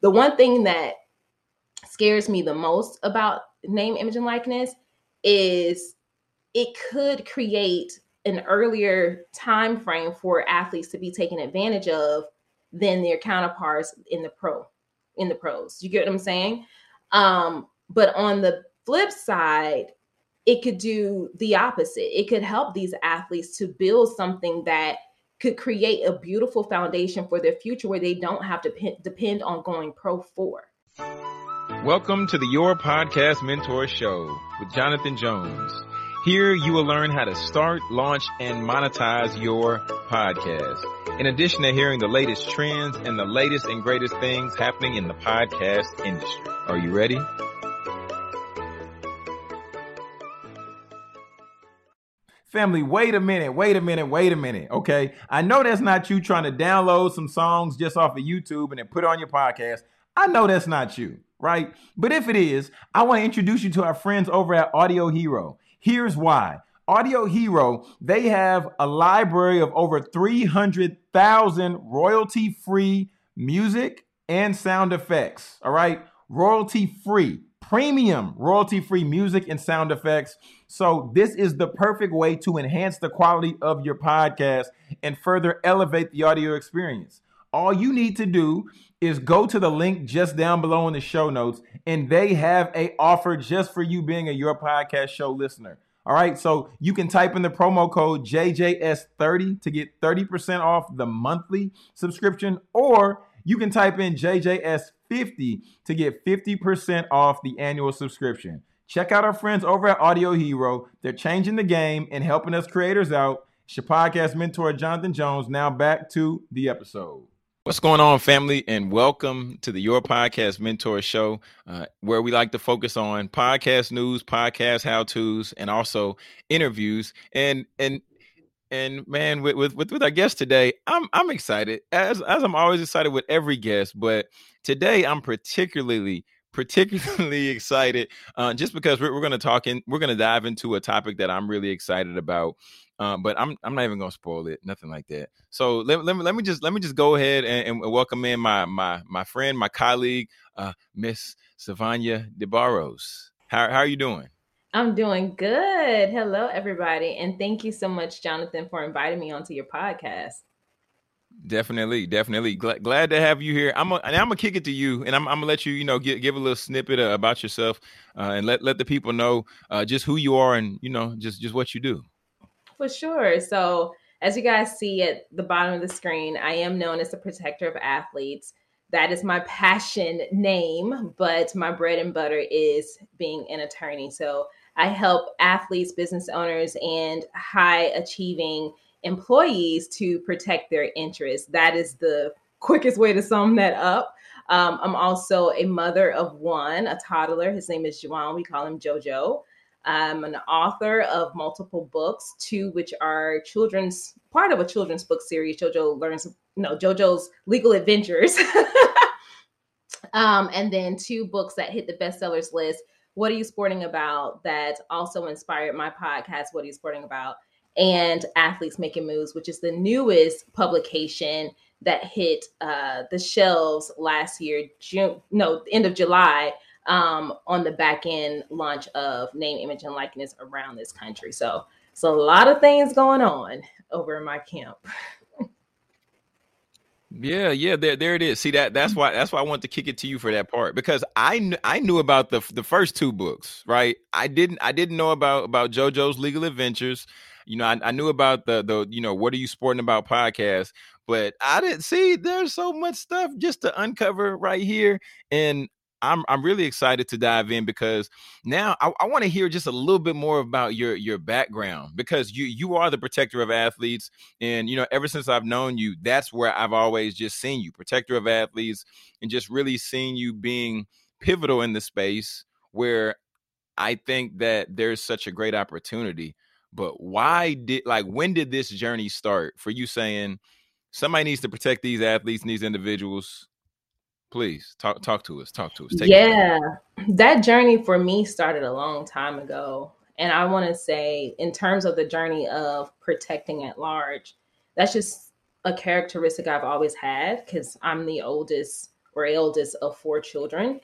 the one thing that scares me the most about name, image, and likeness is it could create an earlier time frame for athletes to be taken advantage of than their counterparts in the pro in the pros. You get what I'm saying? Um, but on the flip side, it could do the opposite. It could help these athletes to build something that could create a beautiful foundation for their future where they don't have to depend, on going pro for. Welcome to the Your Podcast Mentor Show with Jonathan Jones. Here you will learn how to start, launch, and monetize your podcast. In addition to hearing the latest trends and the latest and greatest things happening in the podcast industry. Are you ready? Family, wait a minute, wait a minute, wait a minute. Okay. I know that's not you trying to download some songs just off of YouTube and then put on your podcast. I know that's not you, right? But if it is, I want to introduce you to our friends over at Audio Hero. Here's why. Audio Hero, they have a library of over 300,000 royalty free music and sound effects. All right. Royalty free, premium royalty free music and sound effects. So, this is the perfect way to enhance the quality of your podcast and further elevate the audio experience. All you need to do is go to the link just down below in the show notes and they have a offer just for you being a your podcast show listener. All right, so you can type in the promo code JJS30 to get 30% off the monthly subscription or you can type in JJS50 to get 50% off the annual subscription. Check out our friends over at Audio Hero. They're changing the game and helping us creators out. It's your podcast mentor, Jonathan Jones. Now back to the episode. What's going on, family, and welcome to the Your Podcast Mentor Show, uh, where we like to focus on podcast news, podcast how tos, and also interviews. And and and man, with, with with with our guest today, I'm I'm excited as as I'm always excited with every guest, but today I'm particularly particularly excited uh, just because we're, we're going to talk in we're going to dive into a topic that i'm really excited about um, but I'm I'm not even gonna spoil it, nothing like that. So let, let, me, let me just let me just go ahead and, and welcome in my my my friend, my colleague, uh, Miss Sivonnia DeBarros. How how are you doing? I'm doing good. Hello, everybody, and thank you so much, Jonathan, for inviting me onto your podcast. Definitely, definitely. Glad, glad to have you here. I'm I'm gonna kick it to you, and I'm, I'm gonna let you, you know, give, give a little snippet uh, about yourself, uh, and let let the people know uh, just who you are, and you know, just just what you do. For sure. So, as you guys see at the bottom of the screen, I am known as the protector of athletes. That is my passion name, but my bread and butter is being an attorney. So, I help athletes, business owners, and high achieving employees to protect their interests. That is the quickest way to sum that up. Um, I'm also a mother of one, a toddler. His name is Juwan. We call him JoJo. I'm an author of multiple books, two which are children's part of a children's book series. JoJo learns, no, JoJo's Legal Adventures. um, and then two books that hit the bestsellers list. What are you sporting about? That also inspired my podcast. What are you sporting about? And Athletes Making Moves, which is the newest publication that hit uh, the shelves last year, June, no, end of July um, on the back end launch of name, image, and likeness around this country. So it's a lot of things going on over in my camp. Yeah, yeah, there, there it is. See that that's mm-hmm. why that's why I want to kick it to you for that part because I kn- I knew about the the first two books, right? I didn't I didn't know about about JoJo's Legal Adventures. You know, I, I knew about the the you know what are you sporting about podcast, but I didn't see there's so much stuff just to uncover right here, and I'm I'm really excited to dive in because now I, I want to hear just a little bit more about your your background because you you are the protector of athletes and you know ever since I've known you that's where I've always just seen you protector of athletes and just really seeing you being pivotal in the space where I think that there's such a great opportunity. But why did like when did this journey start for you saying somebody needs to protect these athletes and these individuals please talk talk to us talk to us Take yeah that journey for me started a long time ago and i want to say in terms of the journey of protecting at large that's just a characteristic i've always had because i'm the oldest or eldest of four children.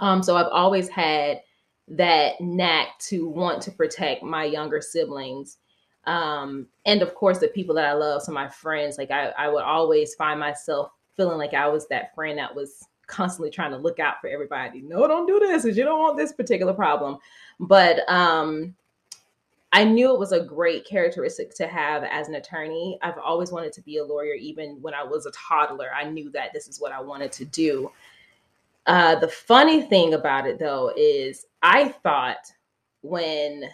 Um, so I've always had that knack to want to protect my younger siblings. Um, and of course, the people that I love, so my friends, like I, I would always find myself feeling like I was that friend that was constantly trying to look out for everybody. No, don't do this because you don't want this particular problem. But um, I knew it was a great characteristic to have as an attorney. I've always wanted to be a lawyer, even when I was a toddler. I knew that this is what I wanted to do. Uh, the funny thing about it, though, is I thought when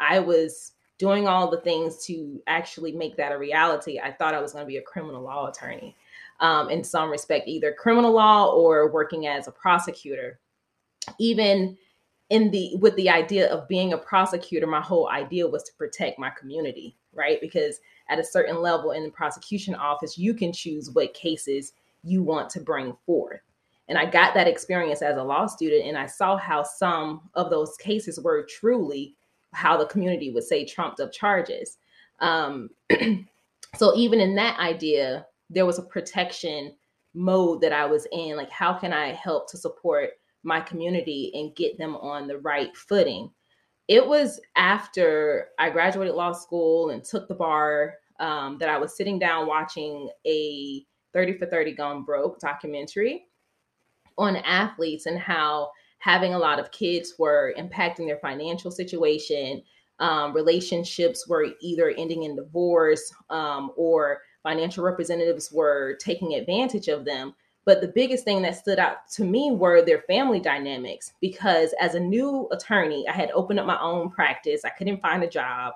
I was doing all the things to actually make that a reality, I thought I was going to be a criminal law attorney um, in some respect, either criminal law or working as a prosecutor. Even in the with the idea of being a prosecutor, my whole idea was to protect my community, right? Because at a certain level in the prosecution office, you can choose what cases you want to bring forth. And I got that experience as a law student, and I saw how some of those cases were truly how the community would say trumped up charges. Um, so even in that idea, there was a protection mode that I was in. Like, how can I help to support my community and get them on the right footing? It was after I graduated law school and took the bar um, that I was sitting down watching a 30 for 30 Gone Broke documentary on athletes and how having a lot of kids were impacting their financial situation. Um, relationships were either ending in divorce um, or financial representatives were taking advantage of them. But the biggest thing that stood out to me were their family dynamics because as a new attorney, I had opened up my own practice. I couldn't find a job,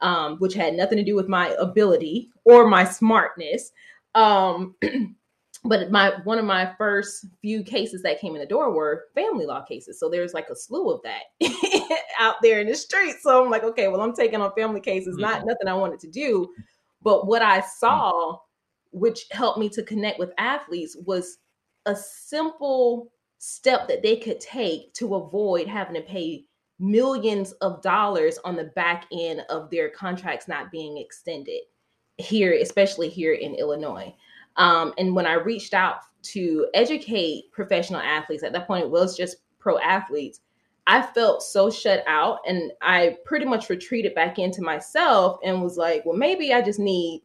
um, which had nothing to do with my ability or my smartness. Um, but my one of my first few cases that came in the door were family law cases. So there's like a slew of that out there in the street. So I'm like, okay, well, I'm taking on family cases, not mm-hmm. nothing I wanted to do. But what I saw, which helped me to connect with athletes, was a simple step that they could take to avoid having to pay millions of dollars on the back end of their contracts not being extended here, especially here in Illinois. Um, and when I reached out to educate professional athletes, at that point it was just pro athletes. I felt so shut out and I pretty much retreated back into myself and was like, well, maybe I just need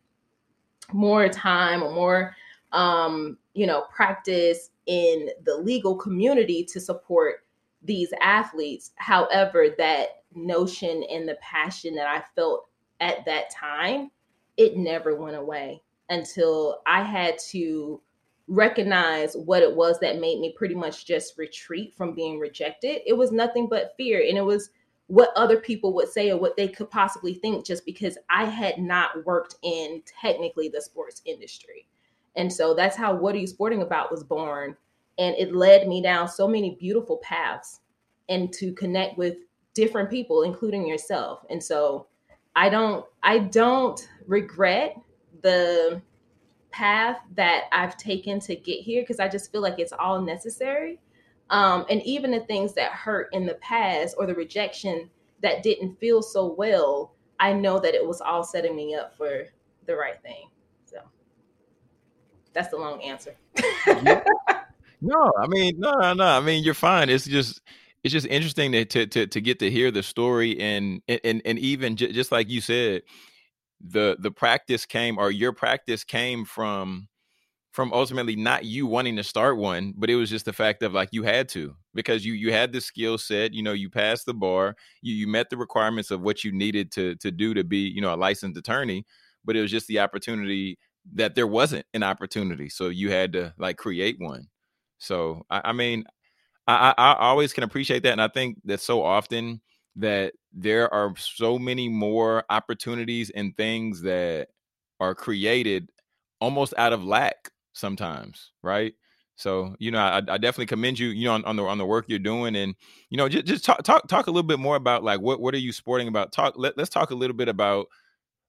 more time or more um, you know, practice in the legal community to support these athletes. However, that notion and the passion that I felt at that time, it never went away until I had to recognize what it was that made me pretty much just retreat from being rejected. It was nothing but fear. And it was what other people would say or what they could possibly think just because I had not worked in technically the sports industry. And so that's how What Are You Sporting About was born. And it led me down so many beautiful paths and to connect with different people, including yourself. And so I don't, I don't regret the path that I've taken to get here because I just feel like it's all necessary. Um, and even the things that hurt in the past or the rejection that didn't feel so well, I know that it was all setting me up for the right thing. So that's the long answer. yeah. No, I mean, no, no, no. I mean, you're fine. It's just, it's just interesting to to to, to get to hear the story and and and even j- just like you said, the the practice came or your practice came from from ultimately not you wanting to start one but it was just the fact of like you had to because you you had the skill set you know you passed the bar you you met the requirements of what you needed to to do to be you know a licensed attorney but it was just the opportunity that there wasn't an opportunity so you had to like create one. So i, I mean I, I always can appreciate that and i think that so often that there are so many more opportunities and things that are created almost out of lack sometimes, right? So, you know, I, I definitely commend you, you know, on, on, the on the work you're doing, and you know, just, just talk talk talk a little bit more about like what what are you sporting about? Talk. Let, let's talk a little bit about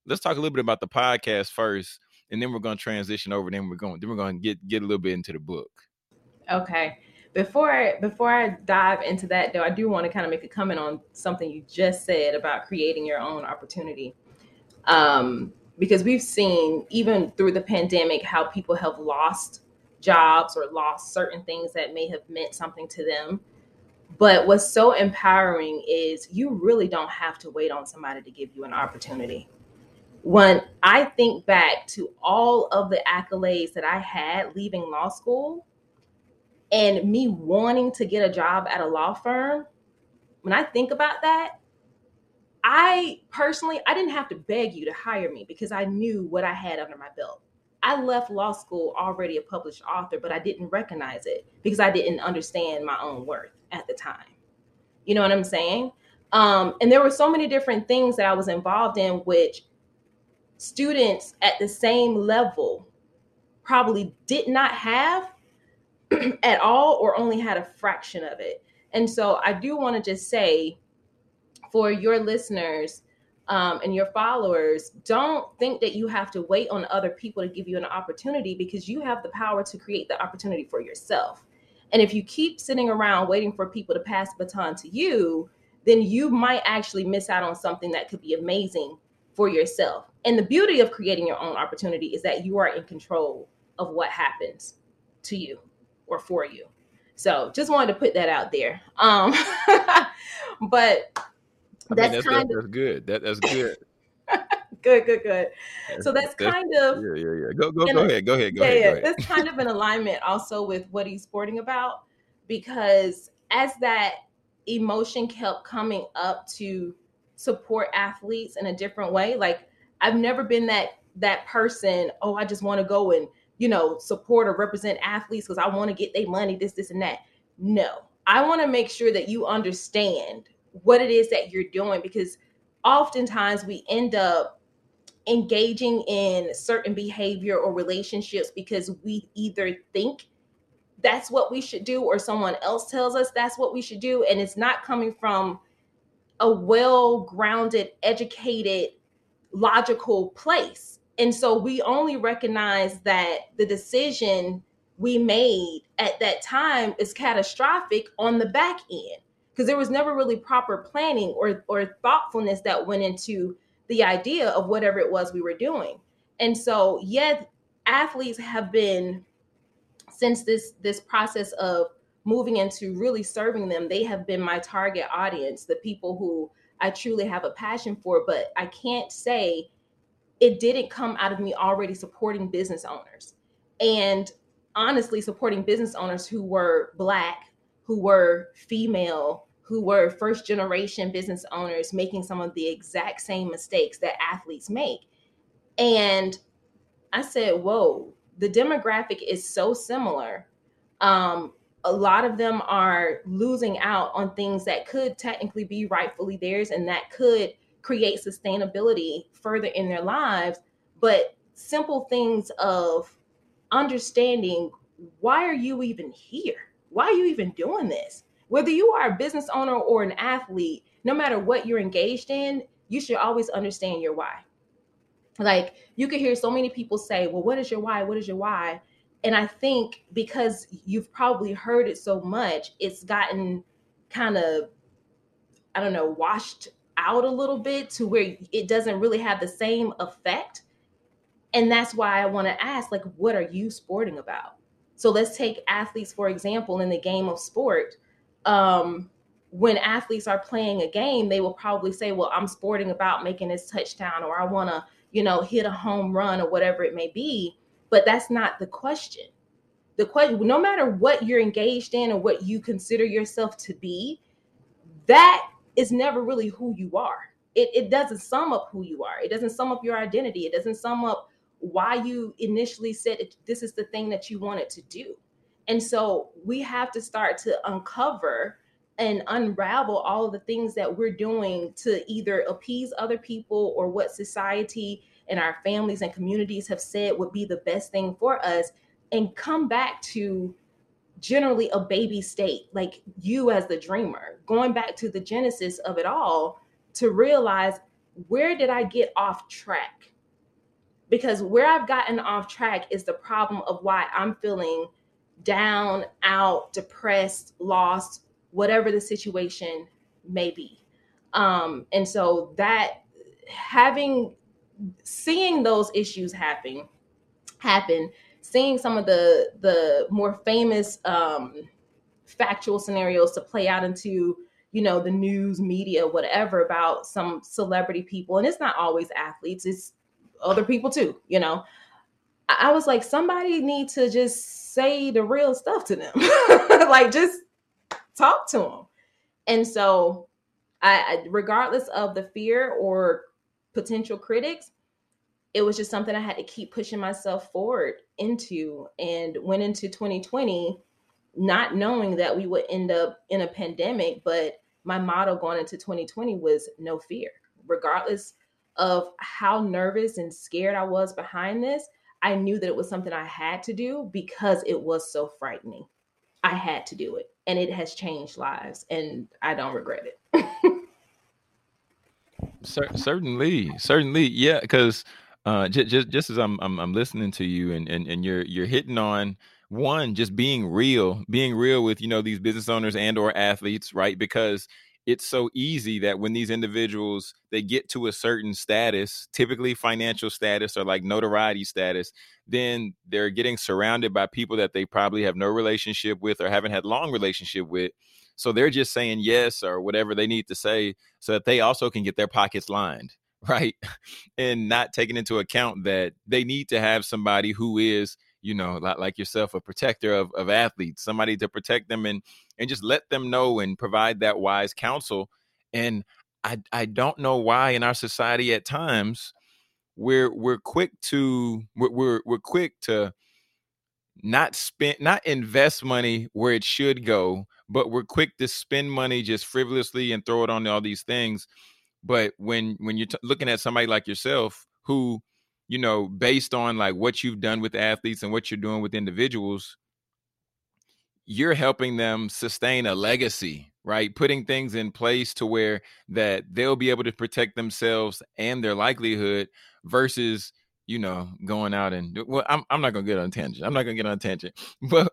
let's talk a little bit about the podcast first, and then we're going to transition over. Then we're going then we're going to get get a little bit into the book. Okay before before I dive into that though, I do want to kind of make a comment on something you just said about creating your own opportunity. Um, because we've seen even through the pandemic how people have lost jobs or lost certain things that may have meant something to them. But what's so empowering is you really don't have to wait on somebody to give you an opportunity. When I think back to all of the accolades that I had leaving law school and me wanting to get a job at a law firm, when I think about that, I personally, I didn't have to beg you to hire me because I knew what I had under my belt. I left law school already a published author, but I didn't recognize it because I didn't understand my own worth at the time. You know what I'm saying? Um, and there were so many different things that I was involved in, which students at the same level probably did not have at all or only had a fraction of it. And so I do want to just say for your listeners um, and your followers, don't think that you have to wait on other people to give you an opportunity because you have the power to create the opportunity for yourself. And if you keep sitting around waiting for people to pass the baton to you, then you might actually miss out on something that could be amazing for yourself. And the beauty of creating your own opportunity is that you are in control of what happens to you or for you. So just wanted to put that out there. Um, but I that's, mean, that's, kind that's, of, that's good. That, that's good. good, good, good. So that's, that's, kind of yeah, yeah, yeah. Go, go, go ahead, go ahead, go yeah, ahead. Yeah, go ahead. that's kind of in alignment also with what he's sporting about, because as that emotion kept coming up to support athletes in a different way, like I've never been that that person. Oh, I just want to go and you know support or represent athletes because I want to get their money, this, this, and that. No, I want to make sure that you understand what it is that you're doing because oftentimes we end up engaging in certain behavior or relationships because we either think that's what we should do or someone else tells us that's what we should do and it's not coming from a well grounded educated logical place and so we only recognize that the decision we made at that time is catastrophic on the back end because there was never really proper planning or or thoughtfulness that went into the idea of whatever it was we were doing. And so, yet athletes have been since this this process of moving into really serving them, they have been my target audience, the people who I truly have a passion for, but I can't say it didn't come out of me already supporting business owners. And honestly supporting business owners who were black, who were female, who were first generation business owners making some of the exact same mistakes that athletes make. And I said, whoa, the demographic is so similar. Um, a lot of them are losing out on things that could technically be rightfully theirs and that could create sustainability further in their lives. But simple things of understanding why are you even here? Why are you even doing this? whether you are a business owner or an athlete, no matter what you're engaged in, you should always understand your why. Like you could hear so many people say, Well, what is your why? What is your why? And I think because you've probably heard it so much, it's gotten kind of, I don't know, washed out a little bit to where it doesn't really have the same effect. And that's why I want to ask, like, what are you sporting about? So let's take athletes, for example, in the game of sport um, when athletes are playing a game, they will probably say, Well, I'm sporting about making this touchdown, or I want to, you know, hit a home run, or whatever it may be. But that's not the question. The question, no matter what you're engaged in or what you consider yourself to be, that is never really who you are. It, it doesn't sum up who you are. It doesn't sum up your identity. It doesn't sum up why you initially said this is the thing that you wanted to do. And so we have to start to uncover and unravel all of the things that we're doing to either appease other people or what society and our families and communities have said would be the best thing for us and come back to generally a baby state like you as the dreamer going back to the genesis of it all to realize where did i get off track because where i've gotten off track is the problem of why i'm feeling down, out, depressed, lost, whatever the situation may be. Um, and so that having seeing those issues happen happen seeing some of the the more famous um, factual scenarios to play out into you know the news media whatever about some celebrity people. And it's not always athletes it's other people too you know? I was like somebody need to just say the real stuff to them. Like just talk to them and so I, regardless of the fear or potential critics it was just something i had to keep pushing myself forward into and went into 2020 not knowing that we would end up in a pandemic but my motto going into 2020 was no fear. Regardless of how nervous and scared i was behind this i knew that it was something i had to do because it was so frightening. I had to do it and it has changed lives and i don't regret it. Certainly certainly yeah because uh, just, just just as I'm, I'm I'm listening to you and and and you're you're hitting on one just being real, being real with you know these business owners and or athletes, right? Because it's so easy that when these individuals they get to a certain status typically financial status or like notoriety status then they're getting surrounded by people that they probably have no relationship with or haven't had long relationship with so they're just saying yes or whatever they need to say so that they also can get their pockets lined right? and not taking into account that they need to have somebody who is, you know, like, yourself, a protector of, of athletes, somebody to protect them and and just let them know and provide that wise counsel. And I I don't know why in our society at times we're we're quick to we're we're, we're quick to not spend not invest money where it should go but we're quick to spend money just frivolously and throw it on all these things but when when you're t- looking at somebody like yourself who, you know, based on like what you've done with athletes and what you're doing with individuals, you're helping them sustain a legacy, right? Putting things in place to where that they'll be able to protect themselves and their livelihood versus you know, going out and well, I'm I'm not gonna get on tangent. I'm not gonna get on tangent. But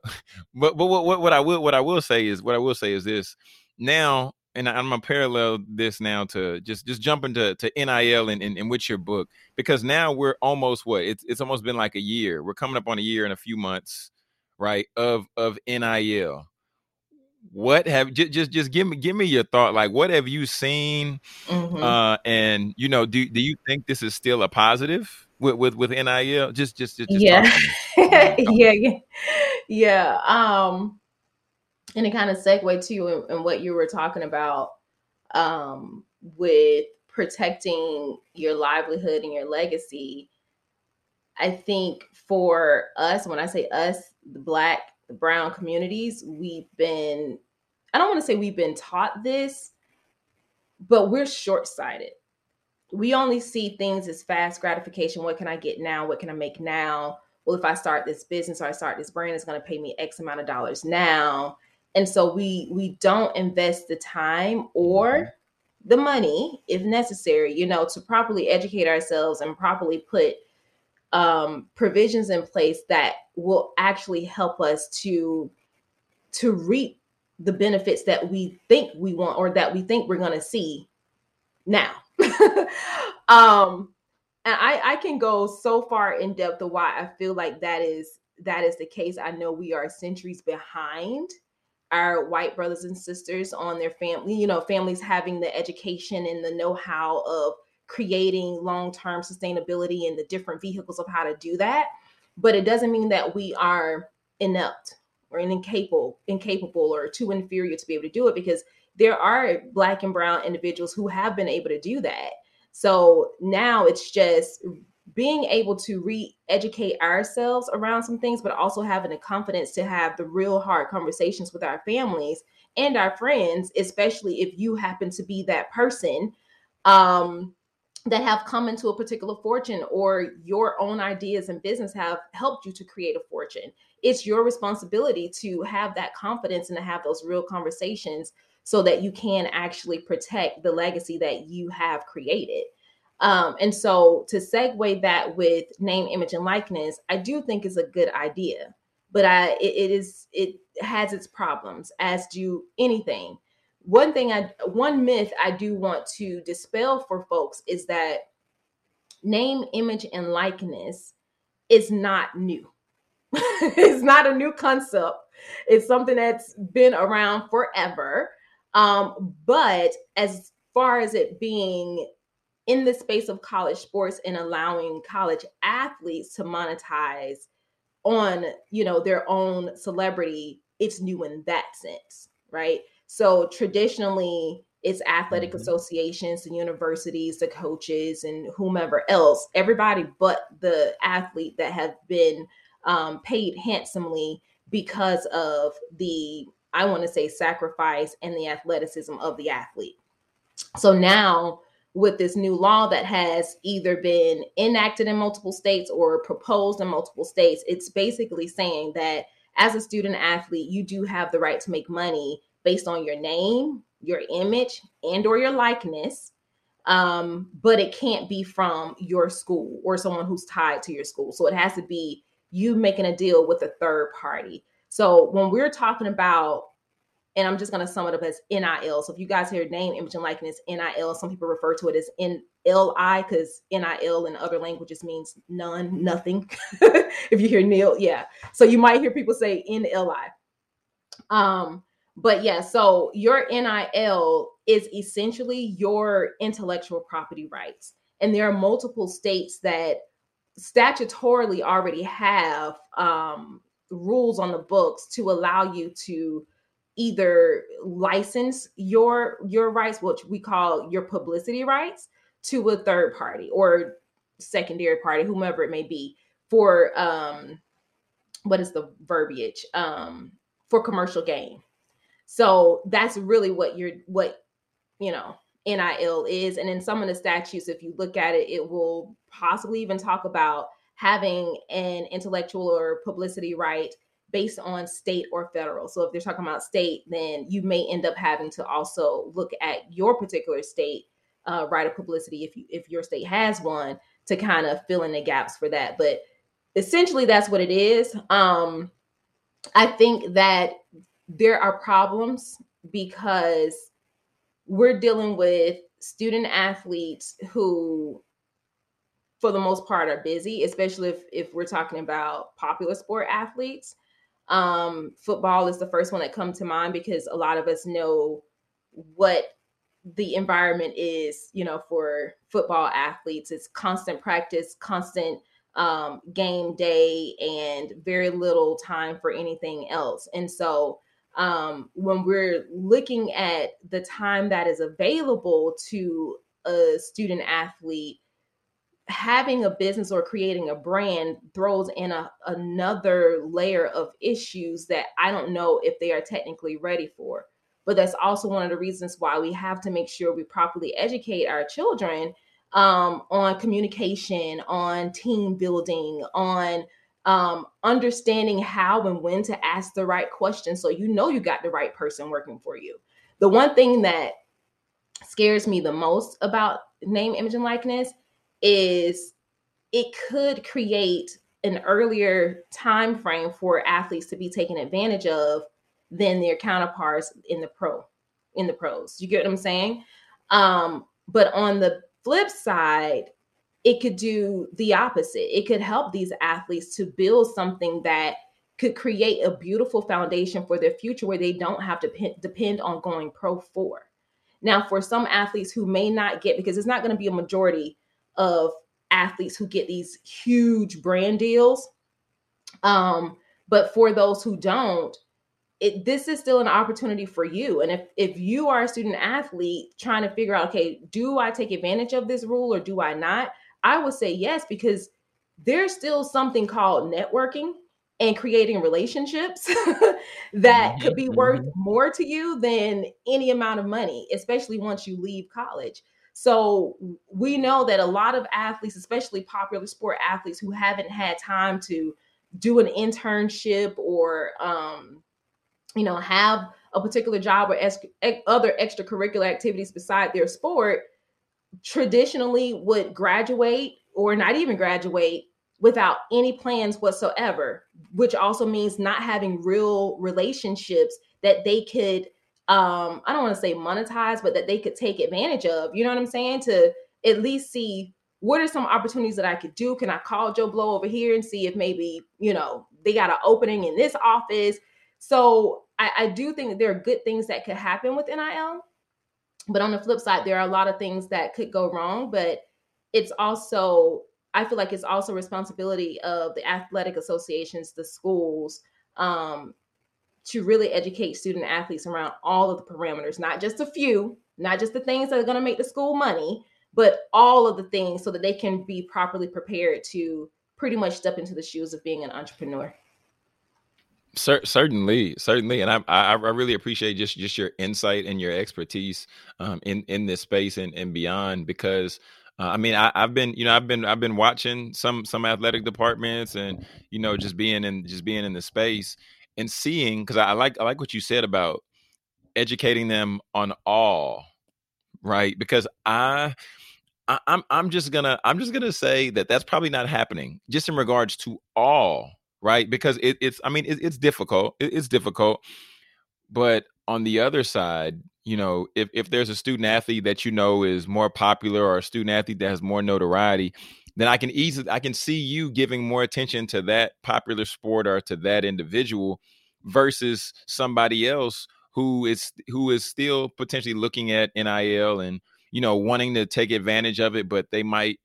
but but what, what what I will what I will say is what I will say is this. Now and I'm gonna parallel this now to just just jump into to NIL and, and, and with your book because now we're almost what it's it's almost been like a year. We're coming up on a year in a few months, right? Of of NIL. What have just just just give me give me your thought. Like, what have you seen? Mm-hmm. Uh, and you know, do do you think this is still a positive with with with NIL? Just just just, just yeah. yeah, yeah, yeah. Um and it kind of segue to in what you were talking about um, with protecting your livelihood and your legacy. I think for us, when I say us, the black, the brown communities, we've been, I don't want to say we've been taught this, but we're short sighted. We only see things as fast gratification. What can I get now? What can I make now? Well, if I start this business or I start this brand, it's going to pay me X amount of dollars now and so we we don't invest the time or mm-hmm. the money if necessary you know to properly educate ourselves and properly put um, provisions in place that will actually help us to to reap the benefits that we think we want or that we think we're going to see now um and i i can go so far in depth of why i feel like that is that is the case i know we are centuries behind our white brothers and sisters on their family, you know, families having the education and the know-how of creating long-term sustainability and the different vehicles of how to do that. But it doesn't mean that we are inept or incapable, incapable or too inferior to be able to do it because there are black and brown individuals who have been able to do that. So now it's just being able to re-educate ourselves around some things but also having the confidence to have the real hard conversations with our families and our friends especially if you happen to be that person um, that have come into a particular fortune or your own ideas and business have helped you to create a fortune. It's your responsibility to have that confidence and to have those real conversations so that you can actually protect the legacy that you have created um, and so to segue that with name, image, and likeness, I do think is a good idea, but I it, it is it has its problems, as do anything. One thing I one myth I do want to dispel for folks is that name, image, and likeness is not new. it's not a new concept. It's something that's been around forever. Um, but as far as it being in the space of college sports and allowing college athletes to monetize on you know their own celebrity it's new in that sense right so traditionally it's athletic mm-hmm. associations the universities the coaches and whomever else everybody but the athlete that have been um, paid handsomely because of the i want to say sacrifice and the athleticism of the athlete so now with this new law that has either been enacted in multiple states or proposed in multiple states, it's basically saying that as a student athlete, you do have the right to make money based on your name, your image, and or your likeness. Um, but it can't be from your school or someone who's tied to your school. So it has to be you making a deal with a third party. So when we're talking about and I'm just going to sum it up as NIL. So if you guys hear name, image, and likeness, NIL, some people refer to it as NLI because NIL in other languages means none, nothing. if you hear nil, yeah. So you might hear people say NLI. Um, but yeah, so your NIL is essentially your intellectual property rights. And there are multiple states that statutorily already have um, rules on the books to allow you to either license your your rights which we call your publicity rights to a third party or secondary party whomever it may be for um what is the verbiage? Um for commercial gain. So that's really what you're what you know nil is. And in some of the statutes if you look at it it will possibly even talk about having an intellectual or publicity right based on state or federal. So if they're talking about state, then you may end up having to also look at your particular state uh, right of publicity if you if your state has one to kind of fill in the gaps for that. But essentially, that's what it is. Um, I think that there are problems because we're dealing with student athletes who for the most part are busy especially if if we're talking about popular sport athletes um, football is the first one that come to mind because a lot of us know what the environment is, you know, for football athletes. It's constant practice, constant um, game day, and very little time for anything else. And so, um, when we're looking at the time that is available to a student athlete having a business or creating a brand throws in a, another layer of issues that I don't know if they are technically ready for. But that's also one of the reasons why we have to make sure we properly educate our children um, on communication, on team building, on um, understanding how and when to ask the right questions so you know you got the right person working for you. The one thing that scares me the most about name, image, and likeness is it could create an earlier time frame for athletes to be taken advantage of than their counterparts in the pro in the pros. You get what I'm saying? Um, but on the flip side, it could do the opposite. It could help these athletes to build something that could create a beautiful foundation for their future where they don't have to p- depend on going pro for. Now, for some athletes who may not get, because it's not going to be a majority of athletes who get these huge brand deals. Um, but for those who don't, it, this is still an opportunity for you. And if if you are a student athlete trying to figure out, okay, do I take advantage of this rule or do I not? I would say yes because there's still something called networking and creating relationships that could be worth mm-hmm. more to you than any amount of money, especially once you leave college. So we know that a lot of athletes, especially popular sport athletes who haven't had time to do an internship or um, you know have a particular job or ex- other extracurricular activities beside their sport traditionally would graduate or not even graduate without any plans whatsoever which also means not having real relationships that they could um i don't want to say monetize but that they could take advantage of you know what i'm saying to at least see what are some opportunities that I could do? Can I call Joe Blow over here and see if maybe, you know, they got an opening in this office? So I, I do think that there are good things that could happen with NIL. But on the flip side, there are a lot of things that could go wrong. But it's also, I feel like it's also responsibility of the athletic associations, the schools, um, to really educate student athletes around all of the parameters, not just a few, not just the things that are going to make the school money, but all of the things so that they can be properly prepared to pretty much step into the shoes of being an entrepreneur. certainly, certainly, and I, I, I really appreciate just just your insight and your expertise um, in in this space and and beyond because. Uh, I mean, I, have been, you know, I've been, I've been watching some some athletic departments, and you know, just being in, just being in the space, and seeing because I, like I like what you said about educating them on all, right? Because I I, I'm I'm just gonna I'm just gonna say that that's probably not happening just in regards to all right because it, it's I mean it, it's difficult it, it's difficult but on the other side you know if if there's a student athlete that you know is more popular or a student athlete that has more notoriety then I can easily I can see you giving more attention to that popular sport or to that individual versus somebody else who is who is still potentially looking at NIL and you know wanting to take advantage of it, but they might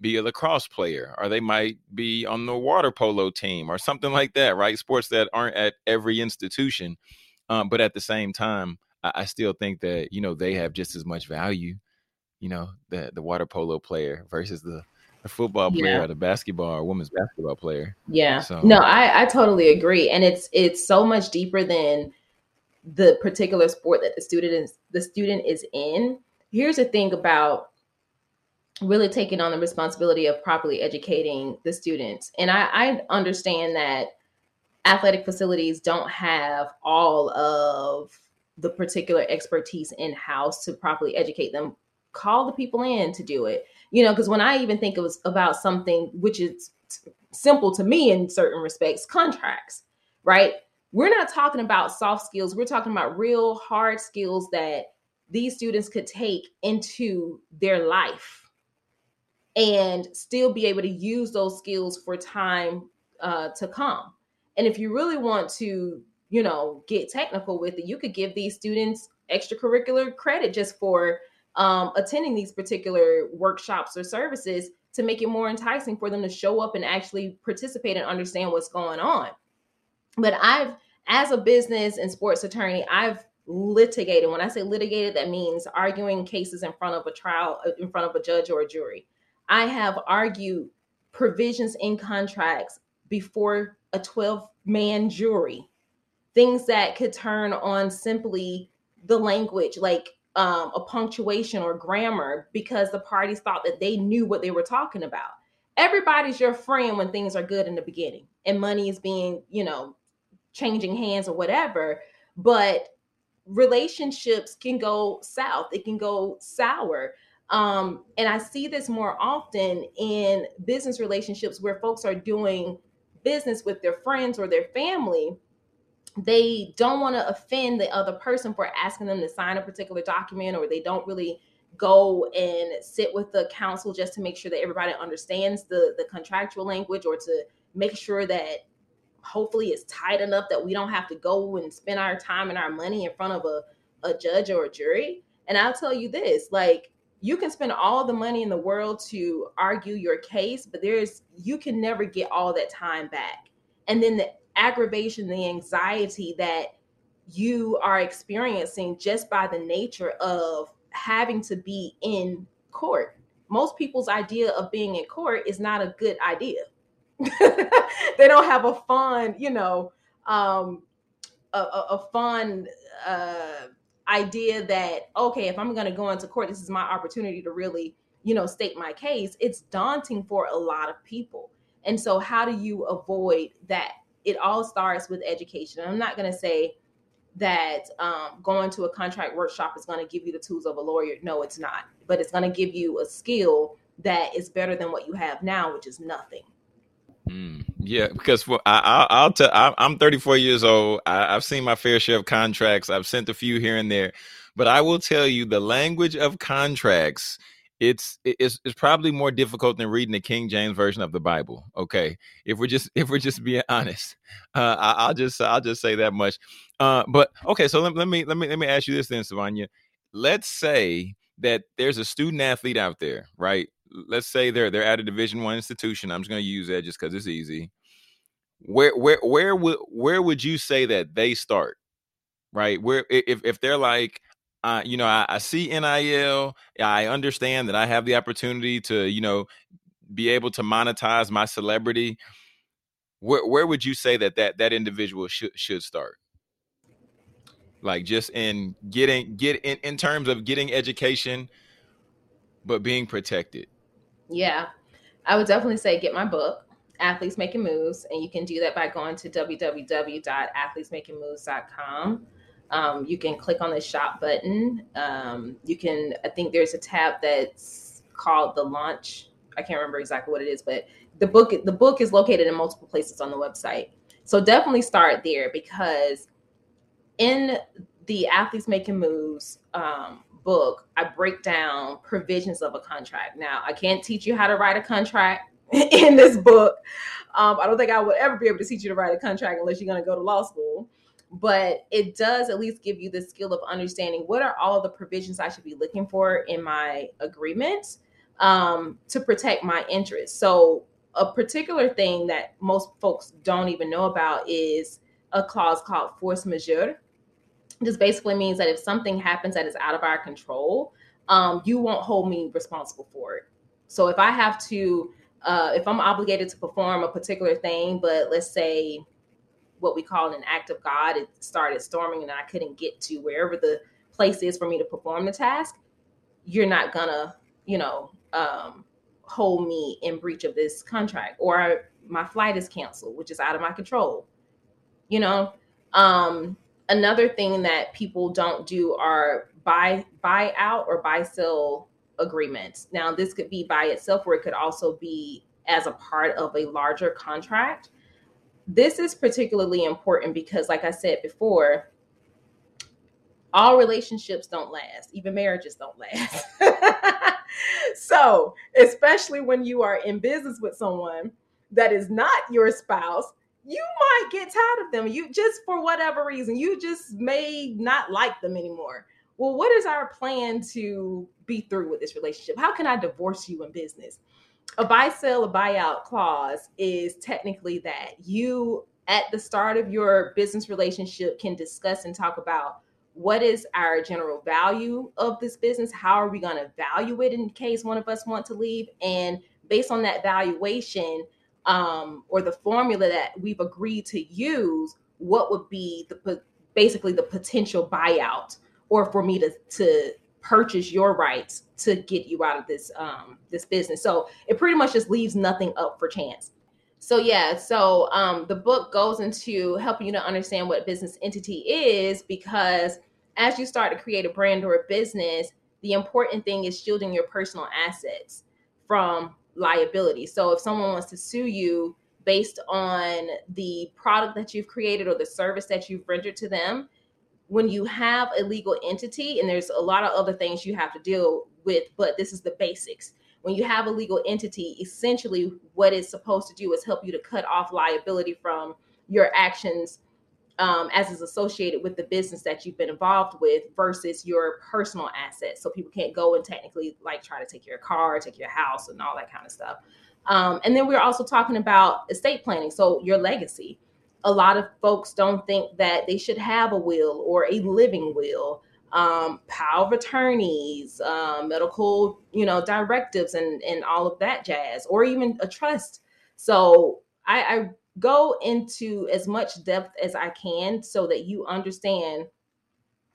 be a lacrosse player or they might be on the water polo team or something like that, right? Sports that aren't at every institution, um, but at the same time, I, I still think that you know they have just as much value. You know, the the water polo player versus the a football player yeah. or the basketball or women's basketball player. Yeah. So. No, I, I totally agree. And it's it's so much deeper than the particular sport that the student is the student is in. Here's the thing about really taking on the responsibility of properly educating the students. And I, I understand that athletic facilities don't have all of the particular expertise in house to properly educate them. Call the people in to do it you know because when i even think it was about something which is simple to me in certain respects contracts right? We're not talking about soft skills. We're talking about real hard skills that these students could take into their life and still be able to use those skills for time uh, to come. And if you really want to you know get technical with it you could give these students extracurricular credit just for um, attending these particular workshops or services to make it more enticing for them to show up and actually participate and understand what's going on. But I've, as a business and sports attorney, I've litigated. When I say litigated, that means arguing cases in front of a trial, uh, in front of a judge or a jury. I have argued provisions in contracts before a 12 man jury, things that could turn on simply the language, like um, a punctuation or grammar because the parties thought that they knew what they were talking about. Everybody's your friend when things are good in the beginning and money is being, you know, changing hands or whatever. But relationships can go south, it can go sour. Um, and I see this more often in business relationships where folks are doing business with their friends or their family they don't want to offend the other person for asking them to sign a particular document or they don't really go and sit with the counsel just to make sure that everybody understands the the contractual language or to make sure that hopefully it's tight enough that we don't have to go and spend our time and our money in front of a, a judge or a jury. And i'll tell you this like you can spend all the money in the world to argue your case but there's you can never get all that time back. And then the aggravation, the anxiety that you are experiencing just by the nature of having to be in court. Most people's idea of being in court is not a good idea. they don't have a fun, you know, um, a, a, a fun uh, idea that okay, if I'm going to go into court, this is my opportunity to really, you know, state my case. It's daunting for a lot of people, and so how do you avoid that? It all starts with education. I'm not going to say that um, going to a contract workshop is going to give you the tools of a lawyer. No, it's not. But it's going to give you a skill that is better than what you have now, which is nothing. Mm, yeah, because for, I, will tell. I, am 34 years old. I, I've seen my fair share of contracts. I've sent a few here and there, but I will tell you the language of contracts it's it's it's probably more difficult than reading the King James version of the Bible. Okay, if we're just if we're just being honest, uh, I, will just I'll just say that much. Uh, but okay, so let, let me let me let me ask you this then, Sivonnia. Let's say that there's a student athlete out there, right? Let's say they're they're at a Division One institution. I'm just going to use that just because it's easy. Where where where would where would you say that they start? Right, where if if they're like you know, I, I see NIL. I understand that I have the opportunity to, you know, be able to monetize my celebrity. Where where would you say that that that individual should should start? Like just in getting get in, in terms of getting education, but being protected. Yeah, I would definitely say get my book, Athletes Making Moves, and you can do that by going to www.athletesmakingmoves.com. Um, you can click on the shop button. Um, you can, I think there's a tab that's called the launch. I can't remember exactly what it is, but the book the book is located in multiple places on the website. So definitely start there because in the athletes making moves um, book, I break down provisions of a contract. Now I can't teach you how to write a contract in this book. Um, I don't think I would ever be able to teach you to write a contract unless you're going to go to law school but it does at least give you the skill of understanding what are all the provisions I should be looking for in my agreement um, to protect my interests. So, a particular thing that most folks don't even know about is a clause called force majeure. This basically means that if something happens that is out of our control, um, you won't hold me responsible for it. So, if I have to, uh, if I'm obligated to perform a particular thing, but let's say what we call an act of God. It started storming and I couldn't get to wherever the place is for me to perform the task. You're not gonna, you know, um, hold me in breach of this contract or my flight is canceled, which is out of my control. You know, um, another thing that people don't do are buy buy out or buy sell agreements. Now, this could be by itself, or it could also be as a part of a larger contract this is particularly important because, like I said before, all relationships don't last, even marriages don't last. so, especially when you are in business with someone that is not your spouse, you might get tired of them. You just for whatever reason, you just may not like them anymore. Well, what is our plan to be through with this relationship? How can I divorce you in business? A buy sell a buyout clause is technically that you at the start of your business relationship can discuss and talk about what is our general value of this business how are we going to value it in case one of us want to leave and based on that valuation um, or the formula that we've agreed to use what would be the basically the potential buyout or for me to to purchase your rights to get you out of this um this business. So it pretty much just leaves nothing up for chance. So yeah so um the book goes into helping you to understand what business entity is because as you start to create a brand or a business the important thing is shielding your personal assets from liability. So if someone wants to sue you based on the product that you've created or the service that you've rendered to them when you have a legal entity, and there's a lot of other things you have to deal with, but this is the basics. When you have a legal entity, essentially what it's supposed to do is help you to cut off liability from your actions um, as is associated with the business that you've been involved with versus your personal assets. So people can't go and technically like try to take your car, take your house, and all that kind of stuff. Um, and then we're also talking about estate planning, so your legacy a lot of folks don't think that they should have a will or a living will. Um, power of attorneys um, medical you know directives and and all of that jazz or even a trust. So I, I go into as much depth as i can so that you understand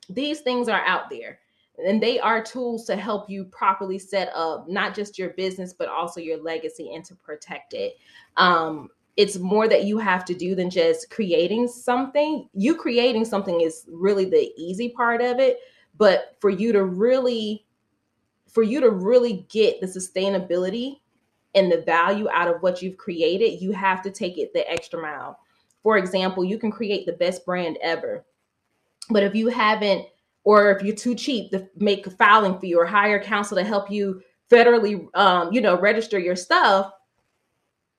these things are out there and they are tools to help you properly set up not just your business but also your legacy and to protect it. Um, it's more that you have to do than just creating something. You creating something is really the easy part of it, but for you to really for you to really get the sustainability and the value out of what you've created, you have to take it the extra mile. For example, you can create the best brand ever. But if you haven't or if you're too cheap to make a filing fee or hire counsel to help you federally, um, you know, register your stuff,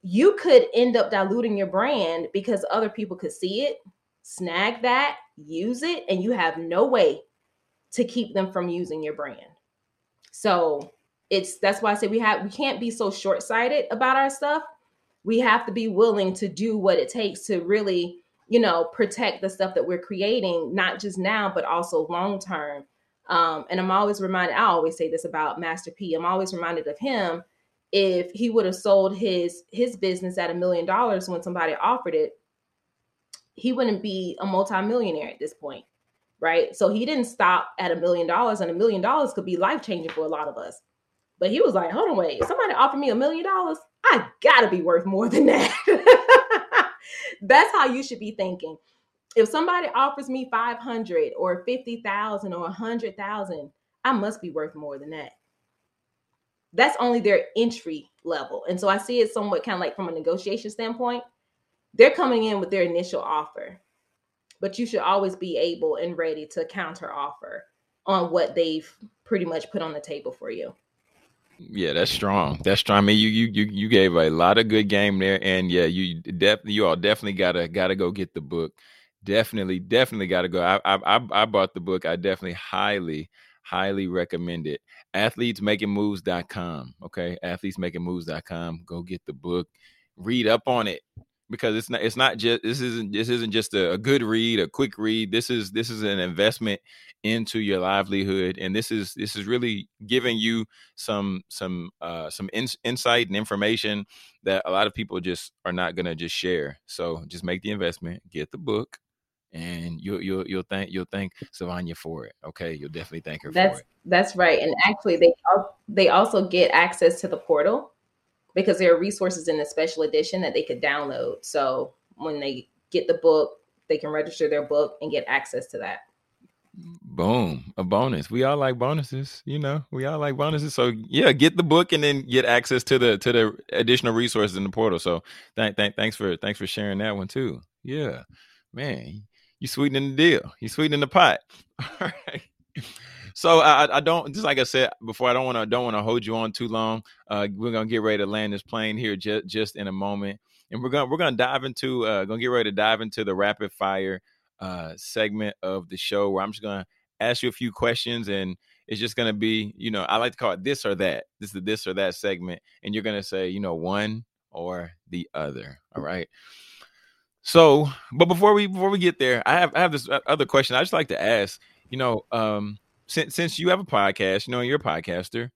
you could end up diluting your brand because other people could see it, snag that, use it, and you have no way to keep them from using your brand. So it's that's why I say we have we can't be so short-sighted about our stuff. We have to be willing to do what it takes to really, you know, protect the stuff that we're creating, not just now, but also long term. Um, and I'm always reminded, I always say this about Master P. I'm always reminded of him if he would have sold his his business at a million dollars when somebody offered it, he wouldn't be a multimillionaire at this point. Right. So he didn't stop at a million dollars, and a million dollars could be life changing for a lot of us. But he was like, hold on, wait, somebody offered me a million dollars. I gotta be worth more than that. That's how you should be thinking. If somebody offers me 500 or 50,000 or 100,000, I must be worth more than that. That's only their entry level. And so I see it somewhat kind of like from a negotiation standpoint. They're coming in with their initial offer, but you should always be able and ready to counter offer on what they've pretty much put on the table for you. Yeah, that's strong. That's strong. I mean, you you you you gave a lot of good game there, and yeah, you definitely you all definitely gotta gotta go get the book. Definitely, definitely gotta go. I I I bought the book. I definitely highly highly recommend it. Athletesmakingmoves.com. Okay, athletesmakingmoves.com. Go get the book. Read up on it because it's not it's not just this isn't this isn't just a, a, good read a quick read this is this is an investment into your livelihood and this is this is really giving you some some uh some in, insight and information that a lot of people just are not going to just share so just make the investment get the book and you'll you'll you'll thank you'll thank Sivonnia for it. Okay, you'll definitely thank her that's, for it. That's right. And actually, they they also get access to the portal because there are resources in the special edition that they could download. So when they get the book, they can register their book and get access to that. Boom, a bonus. We all like bonuses, you know. We all like bonuses. So yeah, get the book and then get access to the to the additional resources in the portal. So thank thank thanks for thanks for sharing that one too. Yeah. Man, you sweetening the deal. You sweetening the pot. All right. So I, I don't just like I said before. I don't want to don't want to hold you on too long. Uh, we're gonna get ready to land this plane here just just in a moment, and we're gonna we're gonna dive into uh, gonna get ready to dive into the rapid fire uh, segment of the show where I'm just gonna ask you a few questions and it's just gonna be you know I like to call it this or that. This is the this or that segment, and you're gonna say you know one or the other. All right. So, but before we before we get there, I have I have this uh, other question. I just like to ask. You know, um, since since you have a podcast, you know, you're a podcaster.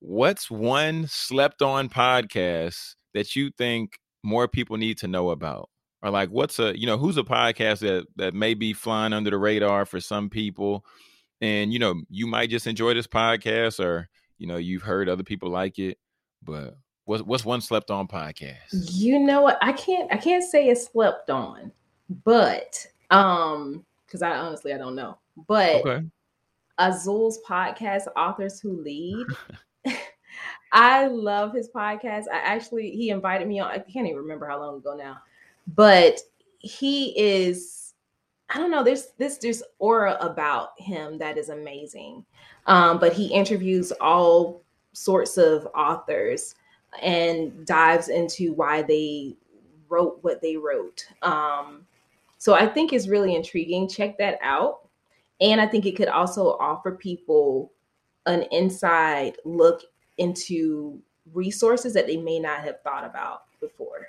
What's one slept on podcast that you think more people need to know about? Or like, what's a you know who's a podcast that that may be flying under the radar for some people, and you know you might just enjoy this podcast, or you know you've heard other people like it, but what's what's one slept on podcast? You know what? I can't I can't say it's slept on, but um, because I honestly I don't know, but. Okay Azul's podcast, Authors Who Lead. I love his podcast. I actually he invited me on. I can't even remember how long ago now, but he is. I don't know. There's this there's aura about him that is amazing. Um, but he interviews all sorts of authors and dives into why they wrote what they wrote. Um, so I think it's really intriguing. Check that out. And I think it could also offer people an inside look into resources that they may not have thought about before,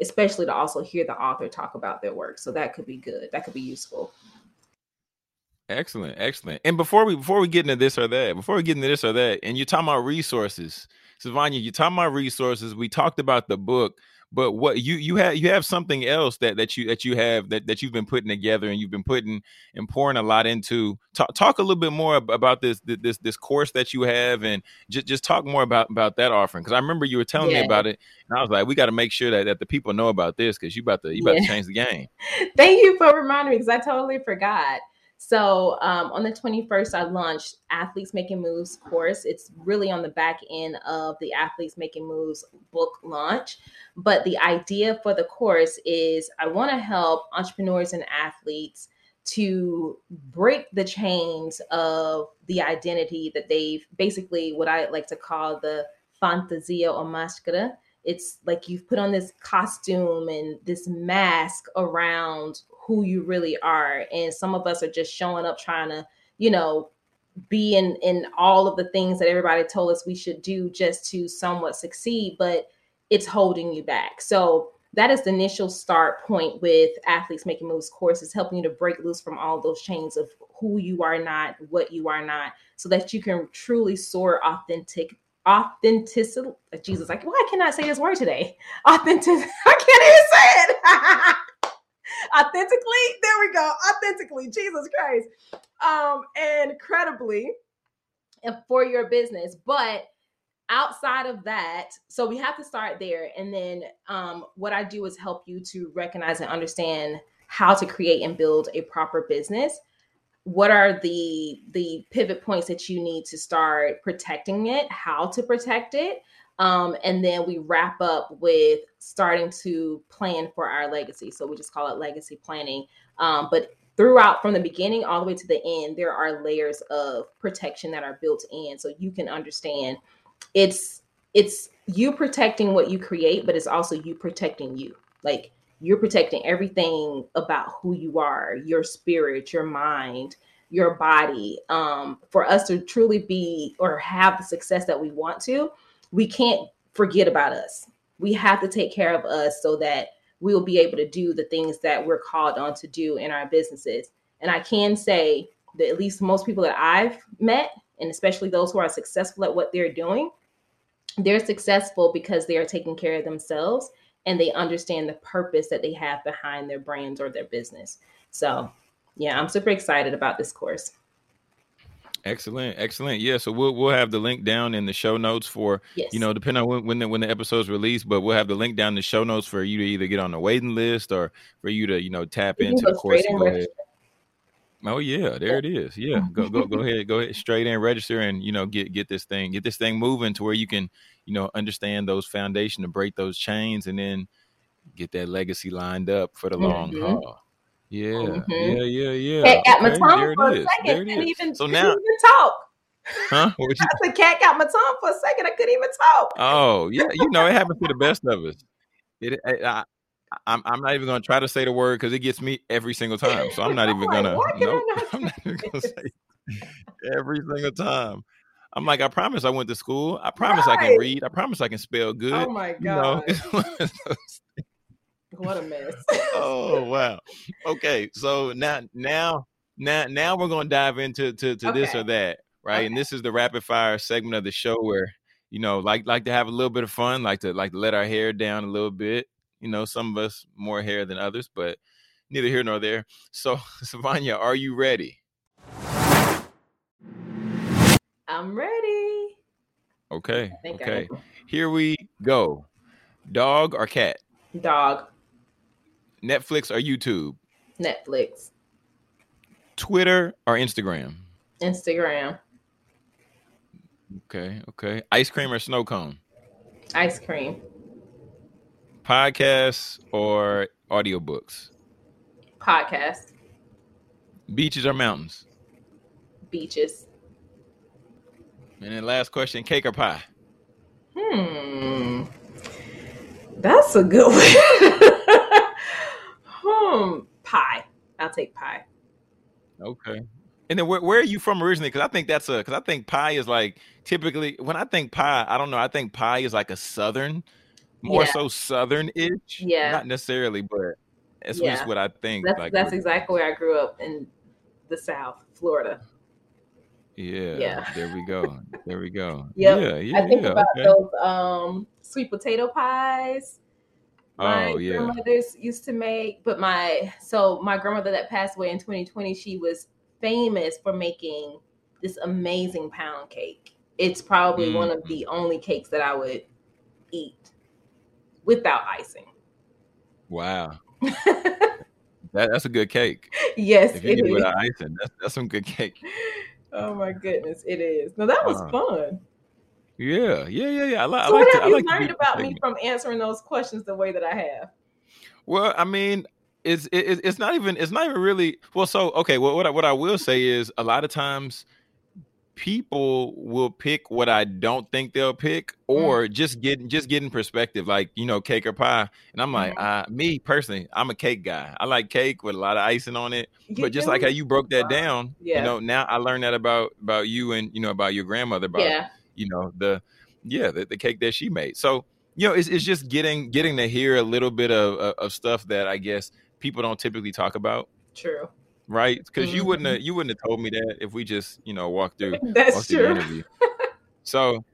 especially to also hear the author talk about their work. So that could be good. That could be useful. Excellent, excellent. And before we before we get into this or that, before we get into this or that, and you're talking about resources, Sivonnia, you're talking about resources. We talked about the book, but what you you have you have something else that that you that you have that that you've been putting together and you've been putting and pouring a lot into talk, talk a little bit more about this this this course that you have and just just talk more about about that offering because i remember you were telling yeah. me about it and i was like we got to make sure that, that the people know about this because you about to you about yeah. to change the game thank you for reminding me because i totally forgot so um, on the 21st, I launched Athletes Making Moves course. It's really on the back end of the Athletes Making Moves book launch. But the idea for the course is I want to help entrepreneurs and athletes to break the chains of the identity that they've basically what I like to call the fantasia or maschera. It's like you've put on this costume and this mask around who you really are. And some of us are just showing up trying to, you know, be in in all of the things that everybody told us we should do just to somewhat succeed, but it's holding you back. So that is the initial start point with athletes making moves courses helping you to break loose from all those chains of who you are not what you are not so that you can truly soar authentic authenticity jesus like why can i say this word today authentic i can't even say it authentically? There we go. Authentically. Jesus christ. Um incredibly for your business but outside of that so we have to start there. And then um, what i do is help you to recognize and understand how to create and build a proper business. What are the the pivot points that you need to start protecting it? How to protect it um, and then we wrap up with starting to plan for our legacy so we just call it legacy planning um, but throughout from the beginning all the way to the end there are layers of protection that are built in so you can understand it's it's you protecting what you create, but it's also you protecting you. Like you're protecting everything about who you are, your spirit, your mind, your body. Um, for us to truly be or have the success that we want to, we can't forget about us. We have to take care of us so that we will be able to do the things that we're called on to do in our businesses. And I can say that at least most people that I've met, and especially those who are successful at what they're doing, they're successful because they are taking care of themselves and they understand the purpose that they have behind their brands or their business. So, yeah, I'm super excited about this course. Excellent, excellent. Yeah, so we'll we'll have the link down in the show notes for yes. you know depending on when when the, when the episode's released, but we'll have the link down in the show notes for you to either get on the waiting list or for you to you know tap you into the course. Go ahead. Oh yeah, there it is. Yeah, go go go ahead, go ahead, straight in, register, and you know get get this thing, get this thing moving to where you can you know understand those foundation to break those chains, and then get that legacy lined up for the mm-hmm. long haul. Yeah, mm-hmm. yeah, yeah, yeah. Cat got okay, my tongue for a second. Is. Even, so now, even talk. Huh? What you? I said, cat got my tongue for a second. I couldn't even talk. Oh yeah, you know it happens to the best of us. It, I, I'm I'm not even gonna try to say the word because it gets me every single time. So I'm not even gonna. Nope, I'm not even gonna say every single time. I'm like, I promise I went to school. I promise right. I can read. I promise I can spell good. Oh my god. You know? What a mess. oh wow. Okay, so now now now now we're gonna dive into to, to okay. this or that, right? Okay. And this is the rapid fire segment of the show where you know like like to have a little bit of fun, like to like to let our hair down a little bit, you know, some of us more hair than others, but neither here nor there. So, Sivonnia, are you ready? I'm ready. Okay. Okay. Here we go. Dog or cat? Dog. Netflix or YouTube? Netflix. Twitter or Instagram? Instagram. Okay. Okay. Ice cream or snow cone? Ice cream podcasts or audiobooks? Podcasts. Beaches or mountains? Beaches. And then last question, cake or pie? Hmm. That's a good one. Hmm. Pie. I'll take pie. Okay. And then where, where are you from originally? Because I think that's a because I think pie is like typically when I think pie, I don't know. I think pie is like a southern more yeah. so southern ish. Yeah. Not necessarily, but that's yeah. just what I think. That's, like, that's exactly where I grew up in the South, Florida. Yeah. Yeah. There we go. There we go. Yep. Yeah. Yeah. I think yeah, about okay. those um, sweet potato pies. My oh, yeah. grandmothers used to make, but my so my grandmother that passed away in 2020, she was famous for making this amazing pound cake. It's probably mm. one of the only cakes that I would eat without icing. Wow. that, that's a good cake. Yes, if you it is. without icing, that's that's some good cake. Oh my goodness, it is. No, that was uh, fun. Yeah, yeah, yeah, yeah. I, li- so I like. What have you like learned about me from answering those questions the way that I have? Well, I mean, it's it, it's not even it's not even really well. So okay, well, what I, what I will say is a lot of times people will pick what I don't think they'll pick, or mm. just getting just getting perspective, like you know, cake or pie. And I'm like, mm. uh, me personally, I'm a cake guy. I like cake with a lot of icing on it. You but just like how you broke that down, yeah. you know, now I learned that about about you and you know about your grandmother, about yeah. You know the yeah the, the cake that she made. So you know, it's it's just getting getting to hear a little bit of of stuff that I guess people don't typically talk about. True right? Because mm-hmm. you wouldn't have you wouldn't have told me that if we just you know walked through that's walked true. Through the interview. so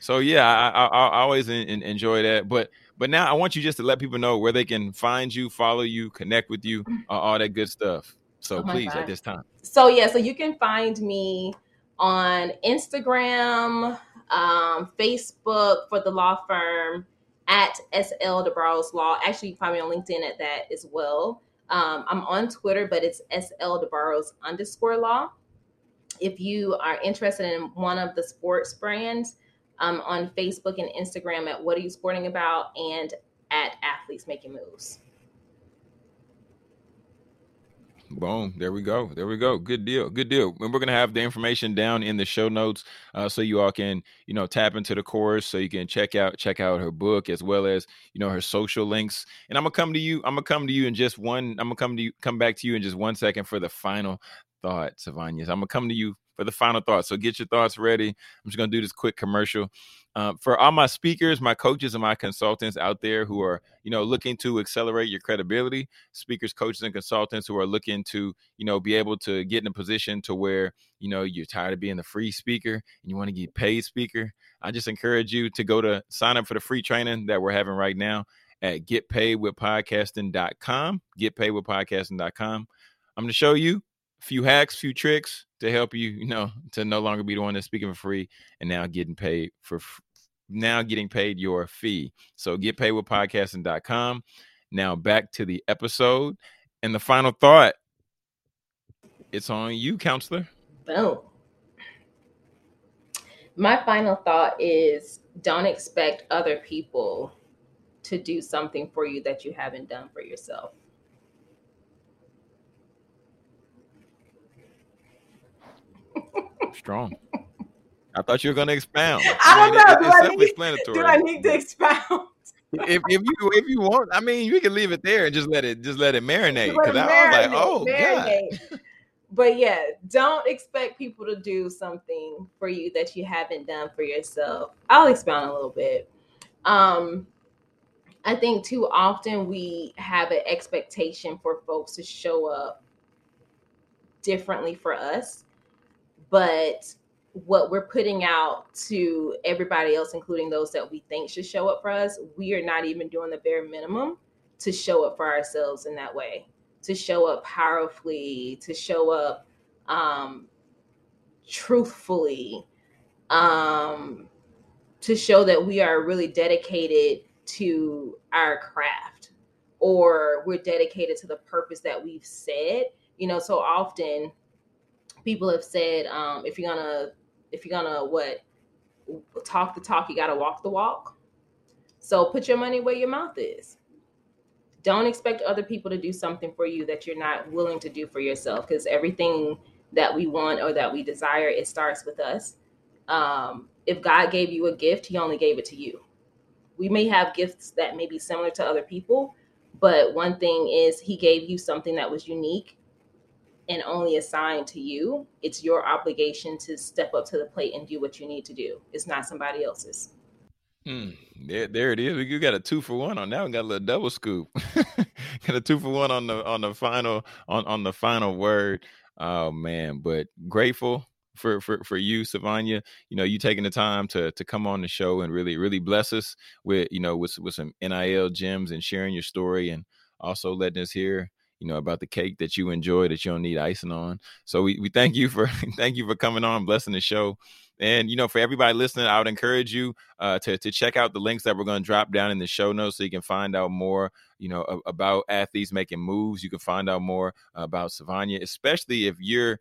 so yeah, I, I, I always in, in, enjoy that. But but now I want you just to let people know where they can find you, follow you, connect with you, uh, all that good stuff. So oh please God. at this time. So yeah, so you can find me on Instagram, um, Facebook for the law firm at SL DeBarros Law. Actually, you find me on LinkedIn at that as well. Um, I'm on Twitter, but it's SL DeBarros underscore law. If you are interested in one of the sports brands, um, on Facebook and Instagram at What Are You Sporting About and at Athletes Making Moves. Boom. There we go. There we go. Good deal. Good deal. And we're gonna have the information down in the show notes, uh, so you all can, you know, tap into the course, so you can check out check out her book as well as you know her social links. And I'm gonna come to you. I'm gonna come to you in just one. I'm gonna come to you. Come back to you in just one second for the final thought, Sivonnia. I'm gonna come to you for the final thoughts. So get your thoughts ready. I'm just gonna do this quick commercial. Uh, for all my speakers, my coaches, and my consultants out there who are, you know, looking to accelerate your credibility, speakers, coaches, and consultants who are looking to, you know, be able to get in a position to where, you know, you're tired of being the free speaker and you want to get paid speaker. I just encourage you to go to sign up for the free training that we're having right now at getpaidwithpodcasting.com. Getpaidwithpodcasting.com. I'm going to show you a few hacks, few tricks to help you, you know, to no longer be the one that's speaking for free and now getting paid for now getting paid your fee. So get paid with podcasting.com. Now back to the episode. And the final thought. It's on you, counselor. Boom. My final thought is don't expect other people to do something for you that you haven't done for yourself. Strong. I thought you were going to expound. I, don't know. It, it's self-explanatory. Do I need to expound? if, if you if you want, I mean, you can leave it there and just let it just let it marinate. Because I was like, oh marinate. God. But yeah, don't expect people to do something for you that you haven't done for yourself. I'll expound a little bit. Um, I think too often we have an expectation for folks to show up differently for us, but what we're putting out to everybody else, including those that we think should show up for us, we are not even doing the bare minimum to show up for ourselves in that way, to show up powerfully, to show up um, truthfully, um, to show that we are really dedicated to our craft or we're dedicated to the purpose that we've said. You know, so often people have said um, if you're gonna if you're gonna what talk the talk, you gotta walk the walk. So put your money where your mouth is. Don't expect other people to do something for you that you're not willing to do for yourself because everything that we want or that we desire, it starts with us. Um, if God gave you a gift, He only gave it to you. We may have gifts that may be similar to other people, but one thing is He gave you something that was unique and only assigned to you, it's your obligation to step up to the plate and do what you need to do. It's not somebody else's. Hmm. There, there it is. You got a two for one on that one. Got a little double scoop. got a two for one on the on the final on on the final word. Oh man, but grateful for for for you, Sivonnia. You know, you taking the time to to come on the show and really really bless us with you know with with some NIL gems and sharing your story and also letting us hear you know about the cake that you enjoy that you don't need icing on. So we, we thank you for thank you for coming on blessing the show. And you know for everybody listening i would encourage you uh, to, to check out the links that we're going to drop down in the show notes so you can find out more you know about athletes making moves. You can find out more about Sivonnia especially if you're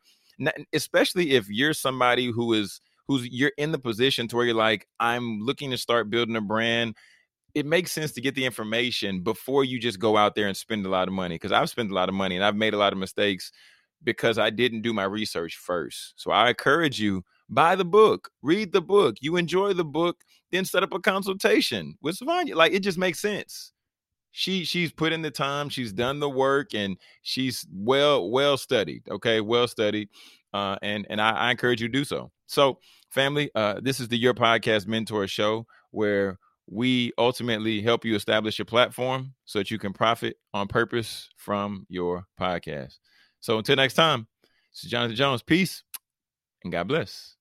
especially if you're somebody who is who's you're in the position to where you're like i'm looking to start building a brand it makes sense to get the information before you just go out there and spend a lot of money. Because I've spent a lot of money and I've made a lot of mistakes because I didn't do my research first. So I encourage you buy the book, read the book. You enjoy the book, then set up a consultation with Sivonnia. Like it just makes sense. She she's put in the time, she's done the work, and she's well well studied. Okay, well studied, uh, and and I, I encourage you to do so. So, family, uh, this is the Your Podcast Mentor Show where we ultimately help you establish your platform so that you can profit on purpose from your podcast. So until next time, this is Jonathan Jones. Peace and God bless.